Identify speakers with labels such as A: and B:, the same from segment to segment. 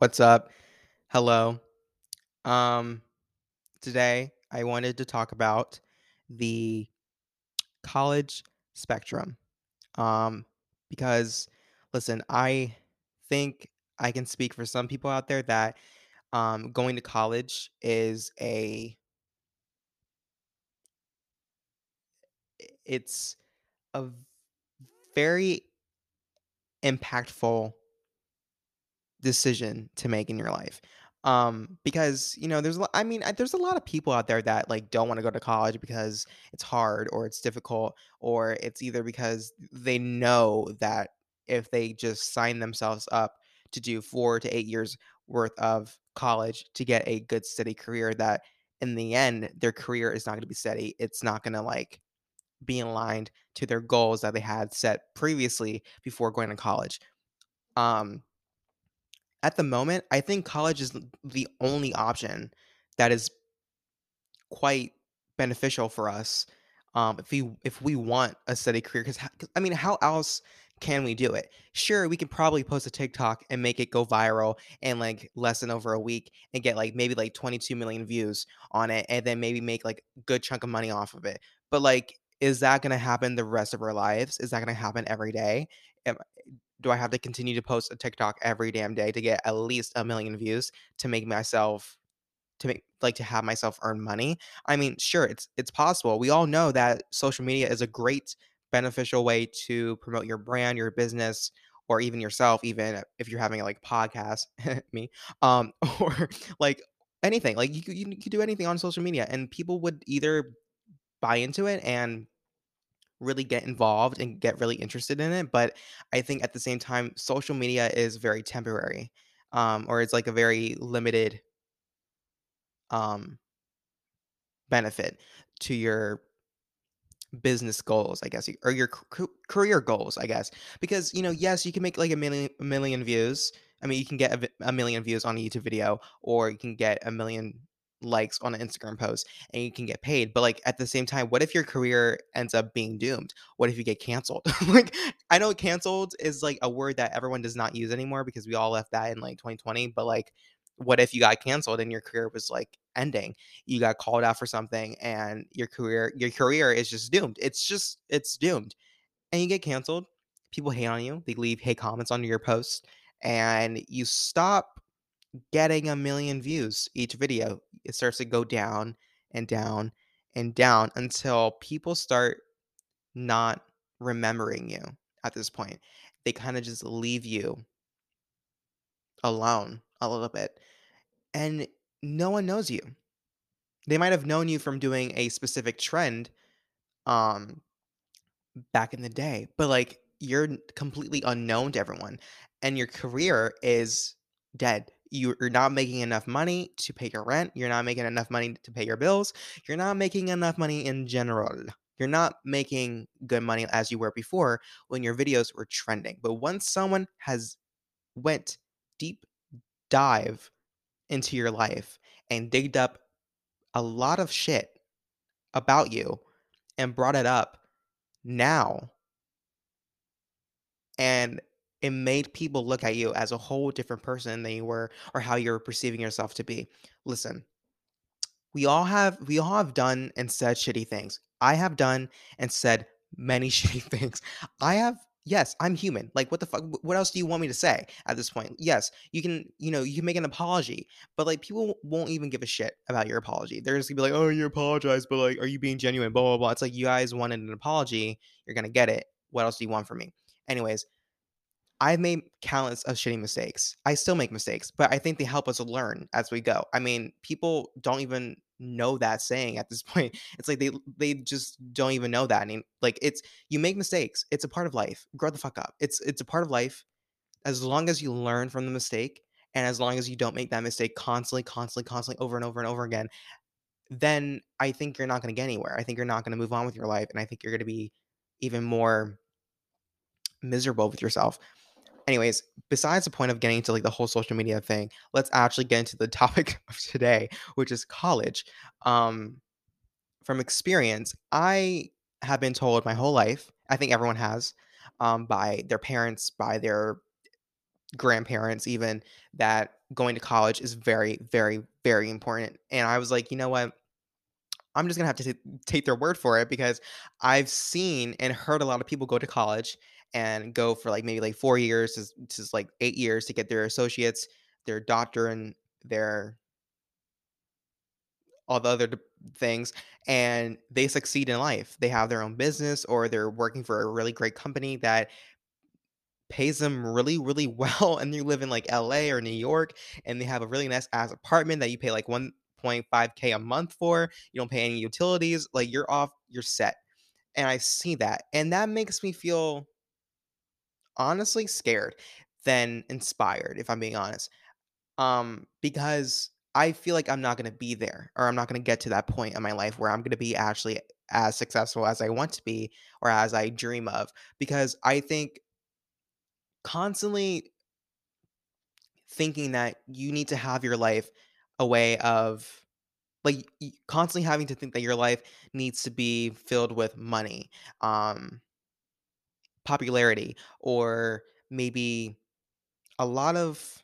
A: What's up? Hello. Um, today I wanted to talk about the college spectrum. Um, because listen, I think I can speak for some people out there that um, going to college is a it's a very impactful decision to make in your life. Um, because you know, there's I mean, there's a lot of people out there that like don't want to go to college because it's hard or it's difficult or it's either because they know that if they just sign themselves up to do 4 to 8 years worth of college to get a good steady career that in the end their career is not going to be steady. It's not going to like be aligned to their goals that they had set previously before going to college. Um at the moment, I think college is the only option that is quite beneficial for us, um, if we if we want a steady career. Because I mean, how else can we do it? Sure, we can probably post a TikTok and make it go viral in like less than over a week and get like maybe like 22 million views on it, and then maybe make like a good chunk of money off of it. But like, is that going to happen the rest of our lives? Is that going to happen every day? Do I have to continue to post a TikTok every damn day to get at least a million views to make myself to make like to have myself earn money? I mean, sure, it's it's possible. We all know that social media is a great beneficial way to promote your brand, your business, or even yourself, even if you're having like podcast, me, um, or like anything. Like you could, you could do anything on social media, and people would either buy into it and really get involved and get really interested in it. But I think at the same time, social media is very temporary, um, or it's like a very limited um, benefit to your business goals, I guess, or your career goals, I guess. Because you know, yes, you can make like a million a million views. I mean, you can get a, a million views on a YouTube video, or you can get a million likes on an Instagram post, and you can get paid. But like at the same time, what if your career ends up being doomed? What if you get canceled? like I know canceled is like a word that everyone does not use anymore because we all left that in like 2020. But like, what if you got canceled and your career was like ending? you got called out for something and your career your career is just doomed. It's just it's doomed. And you get canceled. People hate on you. They leave hate comments under your post and you stop getting a million views each video. It starts to go down and down and down until people start not remembering you at this point. They kind of just leave you alone a little bit and no one knows you. They might have known you from doing a specific trend um back in the day but like you're completely unknown to everyone and your career is dead you're not making enough money to pay your rent you're not making enough money to pay your bills you're not making enough money in general. You're not making good money as you were before when your videos were trending but once someone has went deep dive into your life and digged up a lot of shit about you and brought it up now and it made people look at you as a whole different person than you were or how you're perceiving yourself to be. Listen, we all have we all have done and said shitty things. I have done and said many shitty things. I have yes, I'm human. Like what the fuck what else do you want me to say at this point? Yes, you can, you know, you can make an apology, but like people won't even give a shit about your apology. They're just gonna be like, "Oh, you apologize, but like are you being genuine?" blah blah blah. It's like you guys wanted an apology, you're to get it. What else do you want from me? Anyways, I've made countless of shitty mistakes. I still make mistakes, but I think they help us learn as we go. I mean, people don't even know that saying at this point. It's like they they just don't even know that. I mean, like it's you make mistakes. It's a part of life. Grow the fuck up. It's it's a part of life. As long as you learn from the mistake and as long as you don't make that mistake constantly, constantly, constantly over and over and over again, then I think you're not going to get anywhere. I think you're not going to move on with your life and I think you're going to be even more miserable with yourself. Anyways, besides the point of getting into like the whole social media thing, let's actually get into the topic of today, which is college. Um, from experience, I have been told my whole life, I think everyone has, um, by their parents, by their grandparents even that going to college is very, very, very important. And I was like, you know what? I'm just gonna have to t- take their word for it because I've seen and heard a lot of people go to college and go for like maybe like four years to, to like eight years to get their associates, their doctor, and their all the other things, and they succeed in life. They have their own business or they're working for a really great company that pays them really, really well, and you live in like LA or New York, and they have a really nice ass apartment that you pay like 1.5k a month for. You don't pay any utilities. Like you're off, you're set. And I see that, and that makes me feel honestly scared than inspired, if I'm being honest. Um, because I feel like I'm not gonna be there, or I'm not gonna get to that point in my life where I'm gonna be actually as successful as I want to be or as I dream of. Because I think constantly thinking that you need to have your life a way of like constantly having to think that your life needs to be filled with money um popularity or maybe a lot of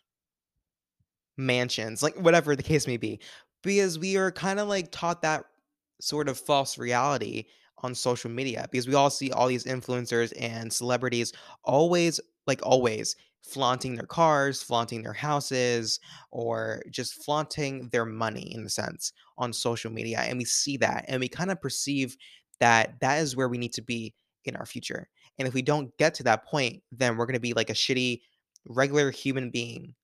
A: mansions, like whatever the case may be, because we are kind of like taught that sort of false reality on social media because we all see all these influencers and celebrities always, like always, flaunting their cars, flaunting their houses, or just flaunting their money in a sense on social media. And we see that and we kind of perceive that that is where we need to be in our future. And if we don't get to that point, then we're going to be like a shitty, regular human being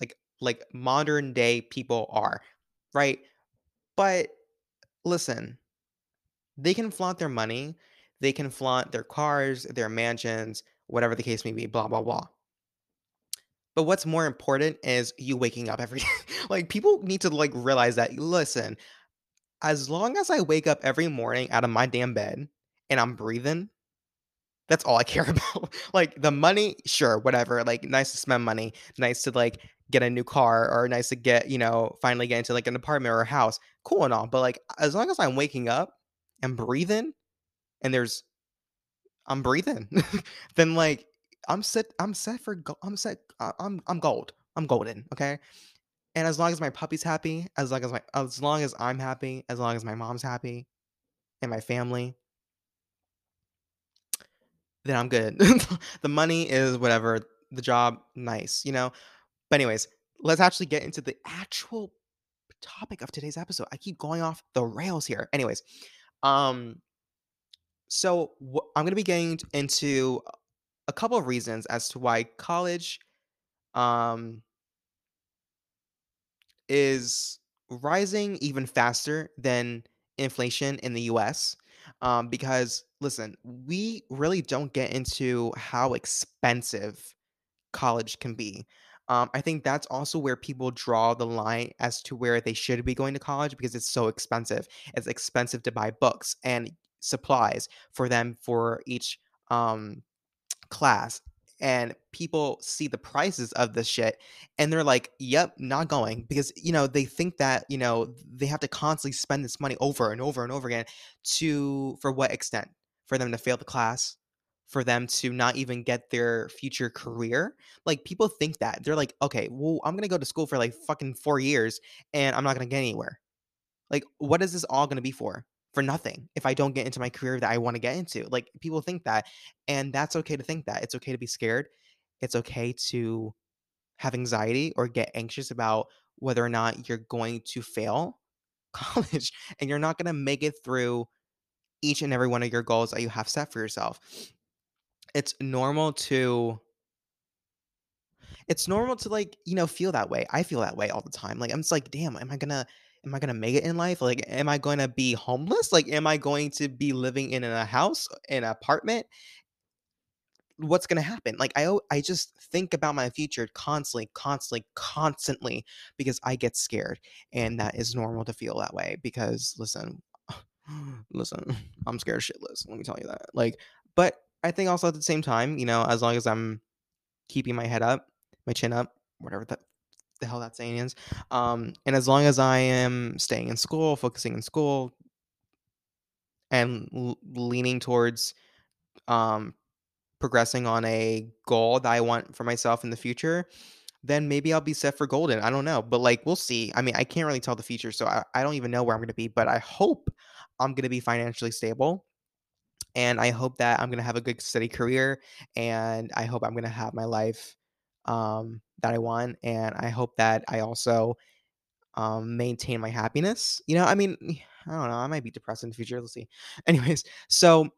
A: like like modern day people are, right? But listen, they can flaunt their money, they can flaunt their cars, their mansions, whatever the case may be, blah blah blah. But what's more important is you waking up every day. like people need to like realize that listen, as long as I wake up every morning out of my damn bed and I'm breathing, That's all I care about. Like, the money, sure, whatever, like, nice to spend money, nice to, like, get a new car or nice to get, you know, finally get into, like, an apartment or a house, cool and all, but, like, as long as I'm waking up and breathing and there's I'm breathing, then, like, I'm set I'm set for I'm set I I'm I'm gold. I'm golden, okay? And as long as my puppy's happy, as long as my as long as I'm happy, as long as my mom's happy and my family, then I'm good. The money is whatever, the job, nice, you know? But anyways, let's actually get into the actual topic of today's episode. I keep going off the rails here. Anyways, um, so wh- I'm gonna be getting into a couple of reasons as to why college um is rising even faster than inflation in the US. Um, because listen, we really don't get into how expensive college can be. Um, I think that's also where people draw the line as to where they should be going to college because it's so expensive. It's expensive to buy books and supplies for them for each um, class. And people see the prices of this shit and they're like, yep, not going because, you know, they think that, you know, they have to constantly spend this money over and over and over again to, for what extent? For them to fail the class, for them to not even get their future career. Like people think that. They're like, "Okay, well, I'm to go to school for like fucking 4 years and I'm not to get anywhere." Like what is this all to be for? For nothing. If I don't get into my career that I want to get into. Like people think that and that's okay to think that. It's okay to be scared. It's okay to have anxiety or get anxious about whether or not you're going to fail college and you're not going to make it through each and every one of your goals that you have set for yourself it's normal to it's normal to like you know feel that way i feel that way all the time like i'm just like damn am i gonna am i gonna make it in life? Like am i going to be homeless? Like am i going to be living in a house in an apartment? What's gonna happen? Like i i just think about my future constantly constantly constantly because i get scared and that is normal to feel that way because listen listen i'm scared shitless let me tell you that like but i think also at the same time you know as long as i'm keeping my head up, my chin up, whatever that the hell that saying is. Um, and as long as I am staying in school, focusing in school, and l- leaning towards um, progressing on a goal that I want for myself in the future, then maybe I'll be set for golden. I don't know, but like we'll see. I mean, I can't really tell the future, so I, I don't even know where I'm going to be, but I hope I'm going to be financially stable. And I hope that I'm going to have a good, steady career. And I hope I'm going to have my life um, that I want. And I hope that I also um, maintain my happiness. You know, I mean, I don't know. I might be depressed in the future. Let's see. Anyways, so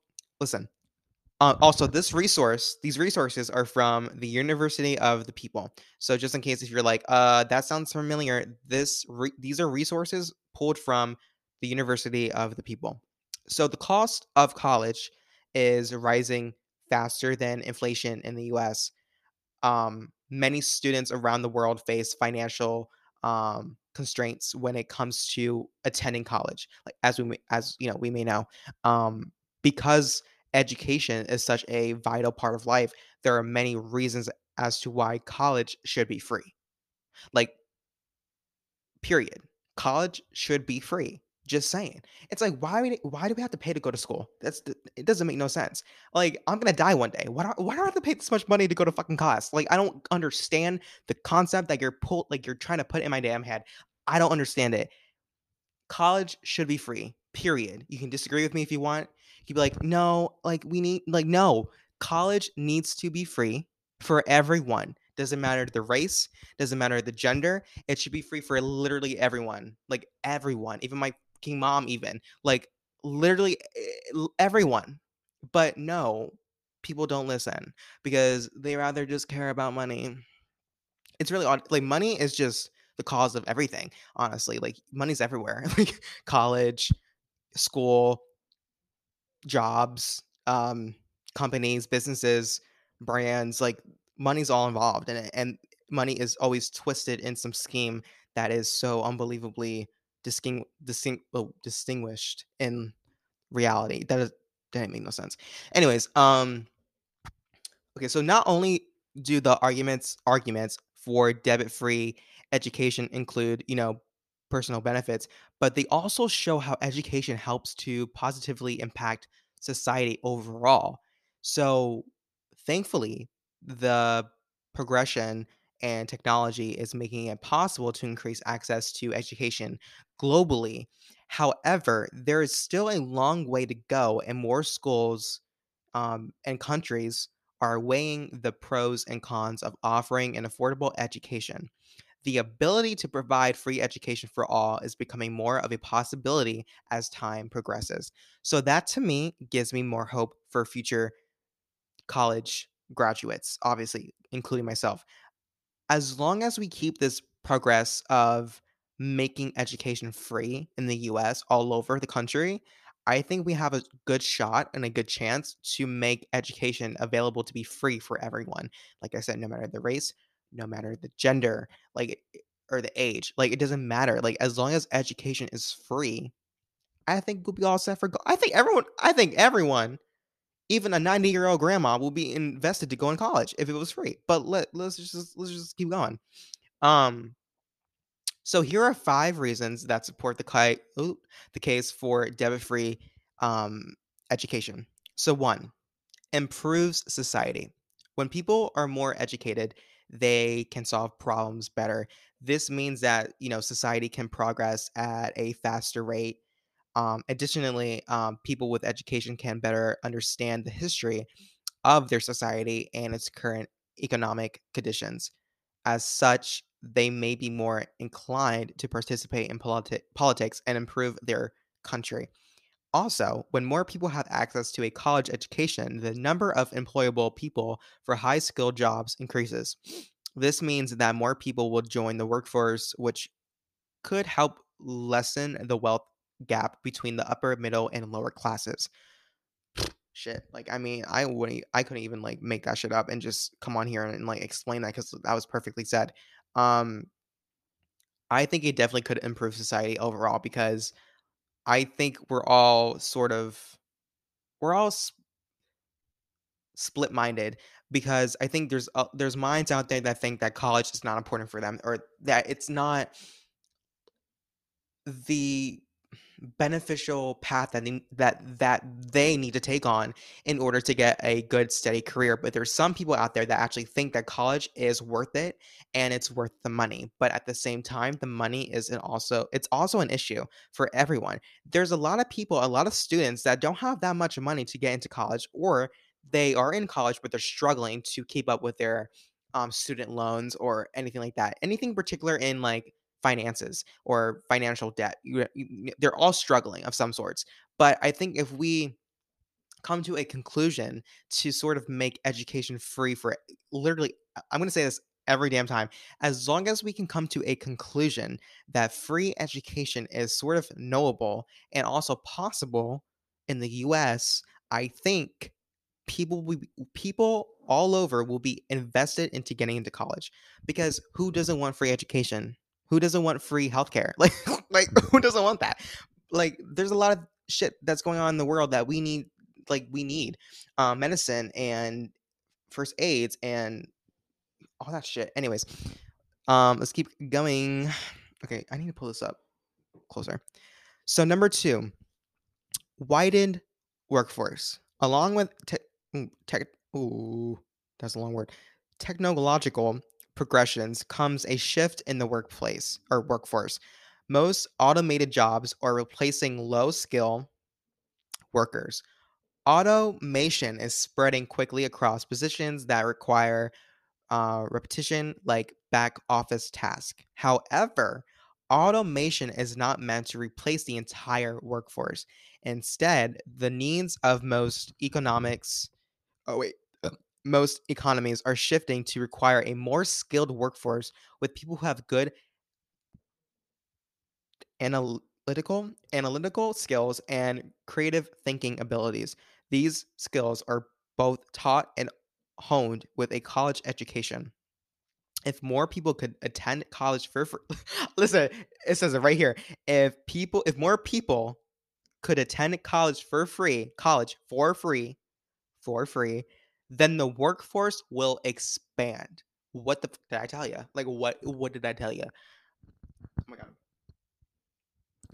A: listen, uh, also, this resource, these resources are from the University of the People. So, just in case if you're like, uh, that sounds familiar, this re- these are resources pulled from the University of the People. So, the cost of college is rising faster than inflation in the U.S. Um, many students around the world face financial um, constraints when it comes to attending college, like as we as you know we may know, um, because education is such a vital part of life, there are many reasons as to why college should be free. Like, period. College should be free. Just saying. It's like why why do we have to pay to go to school? That's it doesn't make no sense. Like I'm gonna die one day. Why do, why do I have to pay this much money to go to fucking class? Like I don't understand the concept that you're pull like you're trying to put in my damn head. I don't understand it. College should be free. Period. You can disagree with me if you want. You'd be like, no, like we need, like, no, college needs to be free for everyone. Doesn't matter the race, doesn't matter the gender. It should be free for literally everyone, like everyone, even my king mom, even like literally eh, everyone. But no, people don't listen because they rather just care about money. It's really odd. Like money is just the cause of everything. Honestly, like money's everywhere. like college, school, jobs, um, companies, businesses, brands, like money's all involved in it. And money is always twisted in some scheme that is so unbelievably disting- disting- oh, distinguished in reality. That is, didn't make no sense. Anyways, um, okay, so not only do the arguments arguments for debit free education include, you know, personal benefits, but they also show how education helps to positively impact society overall. So, thankfully, the progression and technology is making it possible to increase access to education globally. However, there is still a long way to go, and more schools um, and countries are weighing the pros and cons of offering an affordable education the ability to provide free education for all is becoming more of a possibility as time progresses. So, that to me gives me more hope for future college graduates, obviously, including myself. As long as we keep this progress of making education free in the US all over the country, I think we have a good shot and a good chance to make education available to be free for everyone. Like I said, no matter the race, no matter the gender, like eh, or the age. Like it doesn't matter. Like as long as education is free, I think we'll be all set for. Go- I think everyone. I think everyone, even a ninety year old grandma, will be invested to go in college if it was free. But let let's just let's just keep going. Um. So here are five reasons that support the ki- ooh, the case for debt free um, education. So one, improves society. When people are more educated, they can solve problems better. This means that you know society can progress at a faster rate. Um, additionally, um, people with education can better understand the history of their society and its current economic conditions. As such, they may be more inclined to participate in politi- politics and improve their country. Also, when more people have access to a college education, the number of employable people for high skilled jobs increases. This means that more people will join the workforce, which could help lessen the wealth gap between the upper, middle, and lower classes. Shit, like I mean, I wouldn't, I couldn't even like make that shit up and just come on here and, and like explain that because that was perfectly said. Um, I think it definitely could improve society overall because I think we're all sort of we're all split minded because I think there's uh, there's minds out there that think that college is not important for them or that it's not the beneficial path that they, that that they need to take on in order to get a good steady career. But there's some people out there that actually think that college is worth it and it's worth the money. But at the same time the money is an also it's also an issue for everyone. There's a lot of people a lot of students that don't have that much money to get into college or they are in college but they're struggling to keep up with their um, student loans or anything like that. Anything particular in like finances or financial debt. You, you, they're all struggling of some sorts. But I think if we come to a conclusion to sort of make education free for literally, I'm going to say this every damn time, as long as we can come to a conclusion that free education is sort of knowable and also possible in the US, I think people will be, people all over will be invested into getting into college because who doesn't want free education who doesn't want free healthcare? Like, like who doesn't want that? Like, there's a lot of shit that's going on in the world that we need. Like, we need uh, medicine and first aids and all that shit. Anyways, um, let's keep going. Okay, I need to pull this up closer. So number two, widened workforce, along with tech. Mm, tech ooh, that's a long word. Technological progressions comes a shift in the workplace or workforce. Most automated jobs are replacing low skill workers. Automation is spreading quickly across positions that require uh, repetition, like back office tasks. However, automation is not meant to replace the entire workforce. Instead, the needs of most economics. Oh, wait most economies are shifting to require a more skilled workforce with people who have good analytical analytical skills and creative thinking abilities. These skills are both taught and honed with a college education. If more people could attend college for free, listen, it says it right here. If people, if more people could attend college for free, college for free, for free, then the workforce will expand. What the did I tell you? Like what what did I tell you? Oh my god.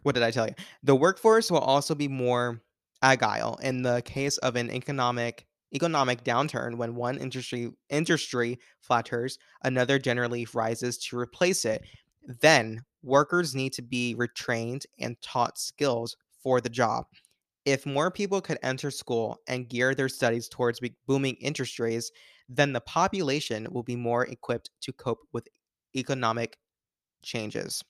A: What did I tell you? The workforce will also be more agile in the case of an economic economic downturn when one industry industry flatters, another generally rises to replace it. Then workers need to be retrained and taught skills for the job. If more people could enter school and gear their studies towards booming industries, then the population will be more equipped to cope with economic changes.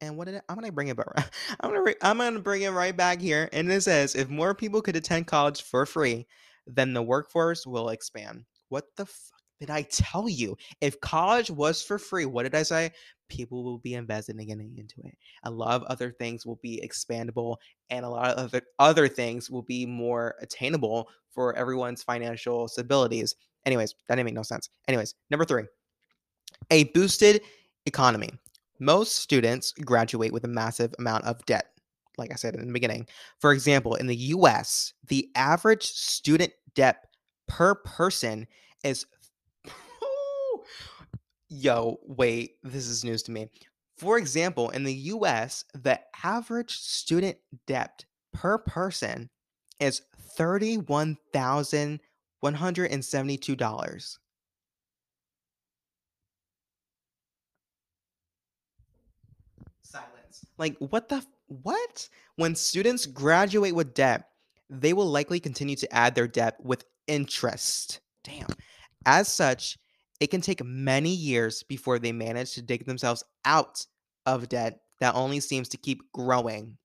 A: And what did I, I'm gonna bring it back? I'm gonna I'm gonna bring it right back here, and it says if more people could attend college for free, then the workforce will expand. What the fuck did I tell you? If college was for free, what did I say? people will be investing in getting into it. A lot of other things will be expandable, and a lot of other, other things will be more attainable for everyone's financial stabilities. Anyways, that didn't make no sense. Anyways, number three, a boosted economy. Most students graduate with a massive amount of debt, like I said in the beginning. For example, in the US, the average student debt per person is Yo, wait, this is news to me. For example, in the US, the average student debt per person is $31,172. Silence. Like, what the? What? When students graduate with debt, they will likely continue to add their debt with interest. Damn. As such, it can take many years before they manage to dig themselves out of debt that only seems to keep growing.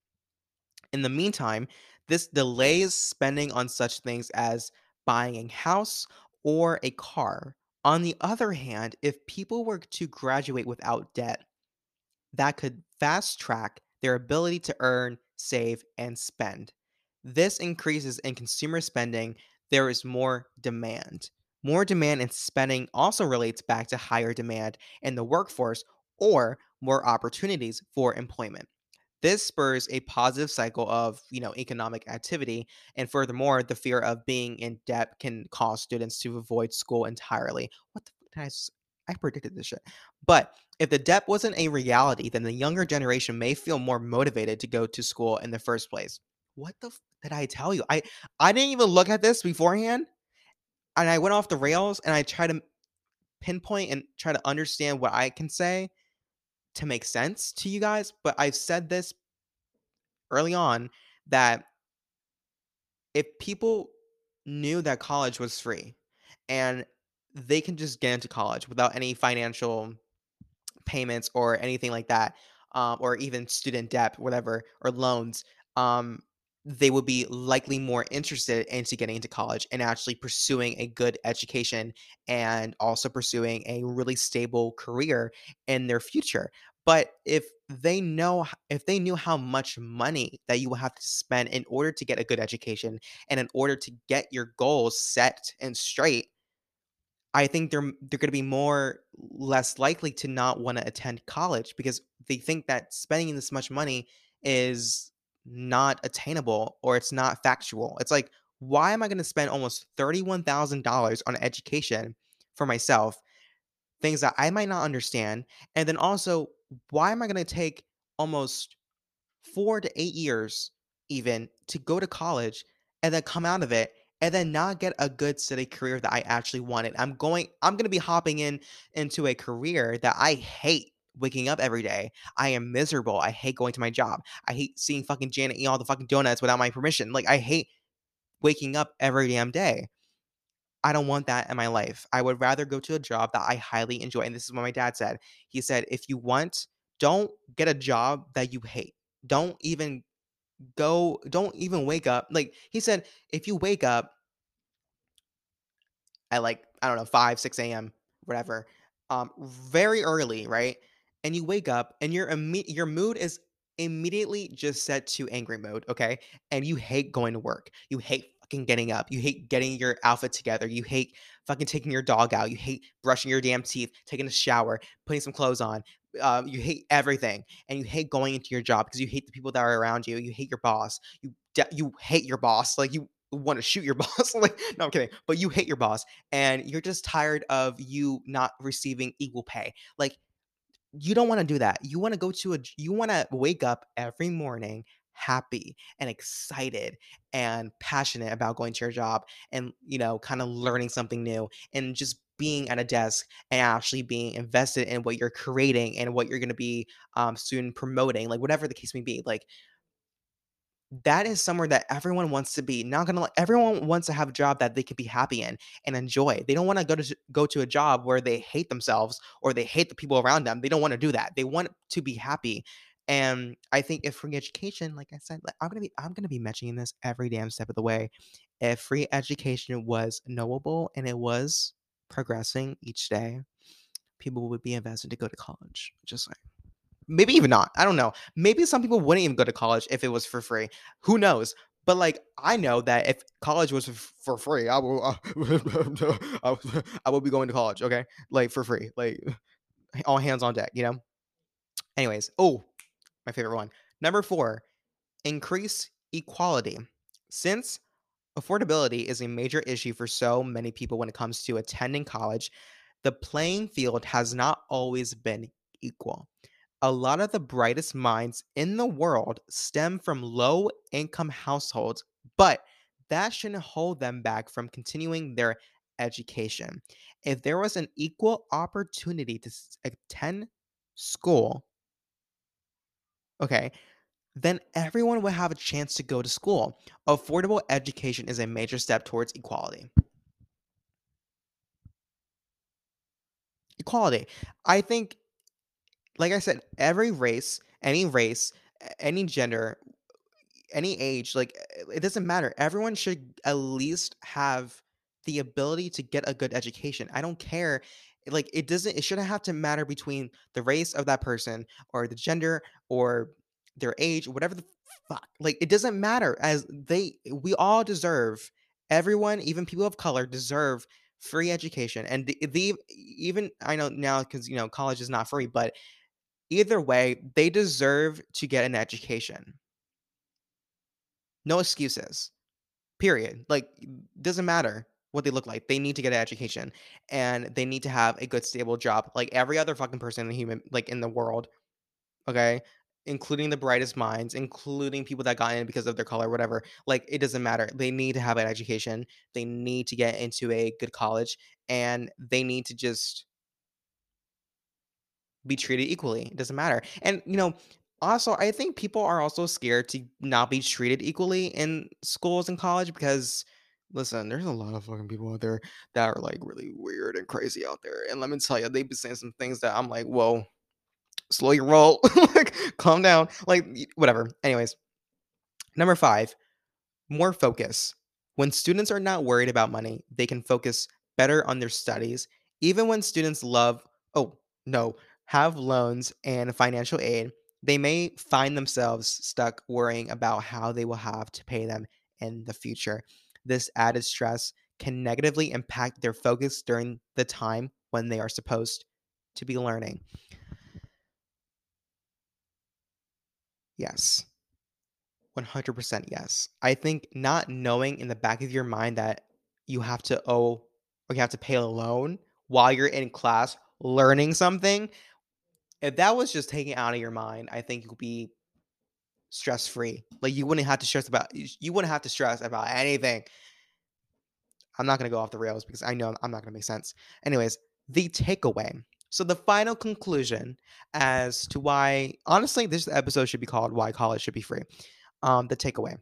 A: In the meantime, this delays spending on such things as buying a house or a car. On the other hand, if people were to graduate without debt, that could fast track their ability to earn, save, and spend. This increases in consumer spending, there is more demand. More demand and spending also relates back to higher demand in the workforce or more opportunities for employment. This spurs a positive cycle of, you know, economic activity, and furthermore, the fear of being in debt can cause students to avoid school entirely. What the fuck did I, I predicted this shit. But if the debt wasn't a reality, then the younger generation may feel more motivated to go to school in the first place. What the f- did I tell you? I I didn't even look at this beforehand, and I went off the rails, and I tried to pinpoint and try to understand what I can say to make sense to you guys. But I've said this early on that if people knew that college was free and they can just get into college without any financial payments or anything like that, um, or even student debt, whatever, or loans, um, they would be likely more interested into getting into college and actually pursuing a good education and also pursuing a really stable career in their future. But if they know if they knew how much money that you will have to spend in order to get a good education and in order to get your goals set and straight I think they're they're gonna be more less likely to not wanna attend college because they think that spending this much money is not attainable or it's not factual. It's like, why am I gonna spend almost $31,000 on education for myself, things that I might not understand? And then also, why am I gonna take almost 4 to 8 years even to go to college and then come out of it and then not get a good steady career that I actually wanted. I'm going I'm going to be hopping in into a career that I hate waking up every day. I am miserable. I hate going to my job. I hate seeing fucking Janet eat all the fucking donuts without my permission. Like I hate waking up every damn day. I don't want that in my life. I would rather go to a job that I highly enjoy. And this is what my dad said. He said, if you want, don't get a job that you hate. Don't even go don't even wake up like he said if you wake up at like i don't know 5 6 a.m whatever um very early right and you wake up and your imme- your mood is immediately just set to angry mode okay? And you hate going to work. You hate fucking getting up. You hate getting your outfit together. You hate fucking taking your dog out. You hate brushing your damn teeth taking a shower putting some clothes on. Uh, you hate everything and you hate going into your job because you hate the people that are around you. You hate your boss. You de- you hate your boss. Like you want to shoot your boss. Like no i'm kidding but you hate your boss and you're just tired of you not receiving equal pay. Like you don't want to do that. You want to go to a you want to wake up every morning happy and excited and passionate about going to your job and you know kind of learning something new and just being at a desk and actually being invested in what you're creating and what you're going to be um, soon promoting like whatever the case may be like that is somewhere that everyone wants to be. Not gonna everyone wants to have a job that they could be happy in and enjoy. They don't want to go to go to a job where they hate themselves or they hate the people around them. They don't want to do that. They want to be happy. And I think if free education, like I said, like I'm gonna be I'm gonna be mentioning this every damn step of the way. If free education was knowable and it was progressing each day, people would be invested to go to college. Just like Maybe even not. I don't know. Maybe some people wouldn't even go to college if it was for free. Who knows? But like I know that if college was for free, I will uh, I will be going to college, okay? Like for free. Like all hands on deck, you know? Anyways, oh, my favorite one. Number 4, increase equality. Since affordability is a major issue for so many people when it comes to attending college, the playing field has not always been equal. A lot of the brightest minds in the world stem from low income households, but that shouldn't hold them back from continuing their education. If there was an equal opportunity to attend school, okay, then everyone would have a chance to go to school. Affordable education is a major step towards equality. Equality. I think, like I said, every race, any race, any gender any age, like eh, it doesn't matter. Everyone should at least have the ability to get a good education. I don't care. Like it doesn't it shouldn't have to matter between the race of that person or the gender or their age, whatever the fuck. Like it doesn't matter as they we all deserve everyone, even people of color deserve free education. And the, the even I know now cuz you know college is not free, but either way, they deserve to get an education. No excuses. Period. Like, doesn't matter. what they look like. They need to get an education and they need to have a good stable job like every other fucking person in the human like in the world, okay? Including the brightest minds, including people that got in because of their color, whatever. Like it doesn't matter. They need to have an education. They need to get into a good college and they need to just be treated equally. It doesn't matter. And you know, also I think people are also scared to not be treated equally in schools and college because listen, there's a lot of fucking people out there that are like really weird and crazy out there. And let me tell you, they've been saying some things that I'm like, whoa, slow your roll. like, calm down. Like, whatever. Anyways, number five, more focus. When students are not worried about money, they can focus better on their studies. Even when students love, oh, no, have loans and financial aid, they may find themselves stuck worrying about how they will have to pay them in the future. This added stress can negatively impact their focus during the time when they are supposed to be learning. Yes. 100% yes. I think not knowing in the back of your mind that you have to owe or you have to pay a loan while you're in class learning something, if that was just taken out of your mind, I think you'll be stress free. Like you wouldn't have to stress about you wouldn't have to stress about anything. I'm not to go off the rails because I know I'm not to make sense. Anyways, the takeaway. So the final conclusion as to why honestly this episode should be called why college should be free. Um the takeaway.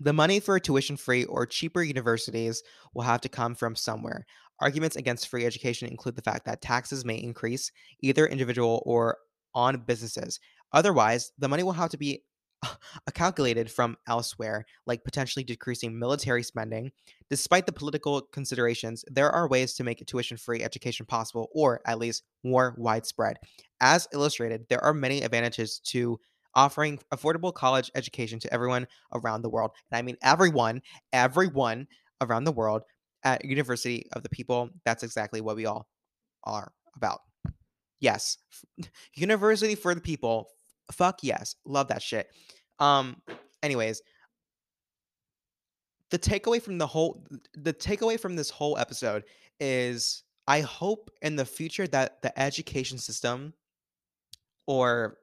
A: The money for tuition free or cheaper universities will have to come from somewhere. Arguments against free education include the fact that taxes may increase, either individual or on businesses. Otherwise, the money will have to be calculated from elsewhere, like potentially decreasing military spending. Despite the political considerations, there are ways to make tuition free education possible, or at least more widespread. As illustrated, there are many advantages to offering affordable college education to everyone around the world. And I mean everyone, everyone around the world at University of the People. That's exactly what we all are about. Yes. University for the people. Fuck yes. Love that shit. Um anyways, the takeaway from the whole the takeaway from this whole episode is I hope in the future that the education system or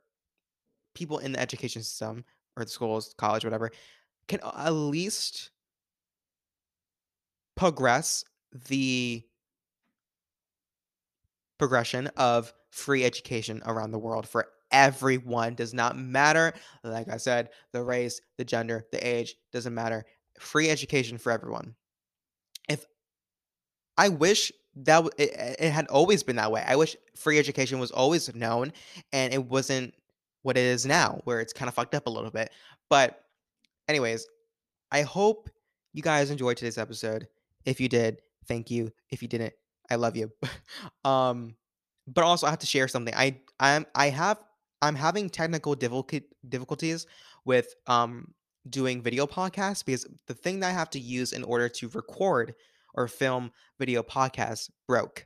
A: people in the education system or the schools, college, whatever, can at least progress the progression of free education around the world for everyone. Does not matter, like I said, the race, the gender, the age, doesn't matter. Free education for everyone. If I wish that it, it had always been that way. I wish free education was always known and it wasn't what it is now, where it's kind of fucked up a little bit. But, anyways, I hope you guys enjoyed today's episode. If you did, thank you. If you didn't, I love you. um, but also I have to share something. I I'm I have I'm having technical difficult difficulties with um doing video podcasts because the thing that I have to use in order to record or film video podcasts broke.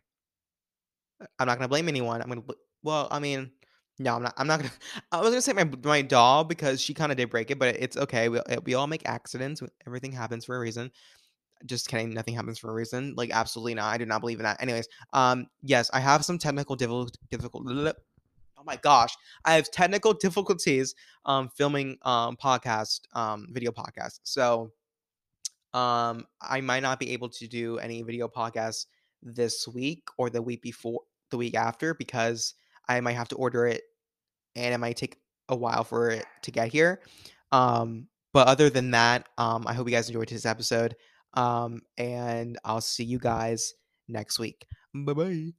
A: I'm not gonna blame anyone. I'm gonna well, I mean, no, I'm not. I'm not gonna. I was gonna say my my doll because she kind of did break it, but it's okay. We we all make accidents. Everything happens for a reason. Just kidding. Nothing happens for a reason. Like absolutely not. I do not believe in that. Anyways, um, yes, I have some technical difficult difficult. Oh my gosh, I have technical difficulties um filming um podcast um video podcast. So um I might not be able to do any video podcasts this week or the week before the week after because I might have to order it and it might take a while for it to get here. Um, but other than that, um, I hope you guys enjoyed this episode. Um, and I'll see you guys next week. Bye bye.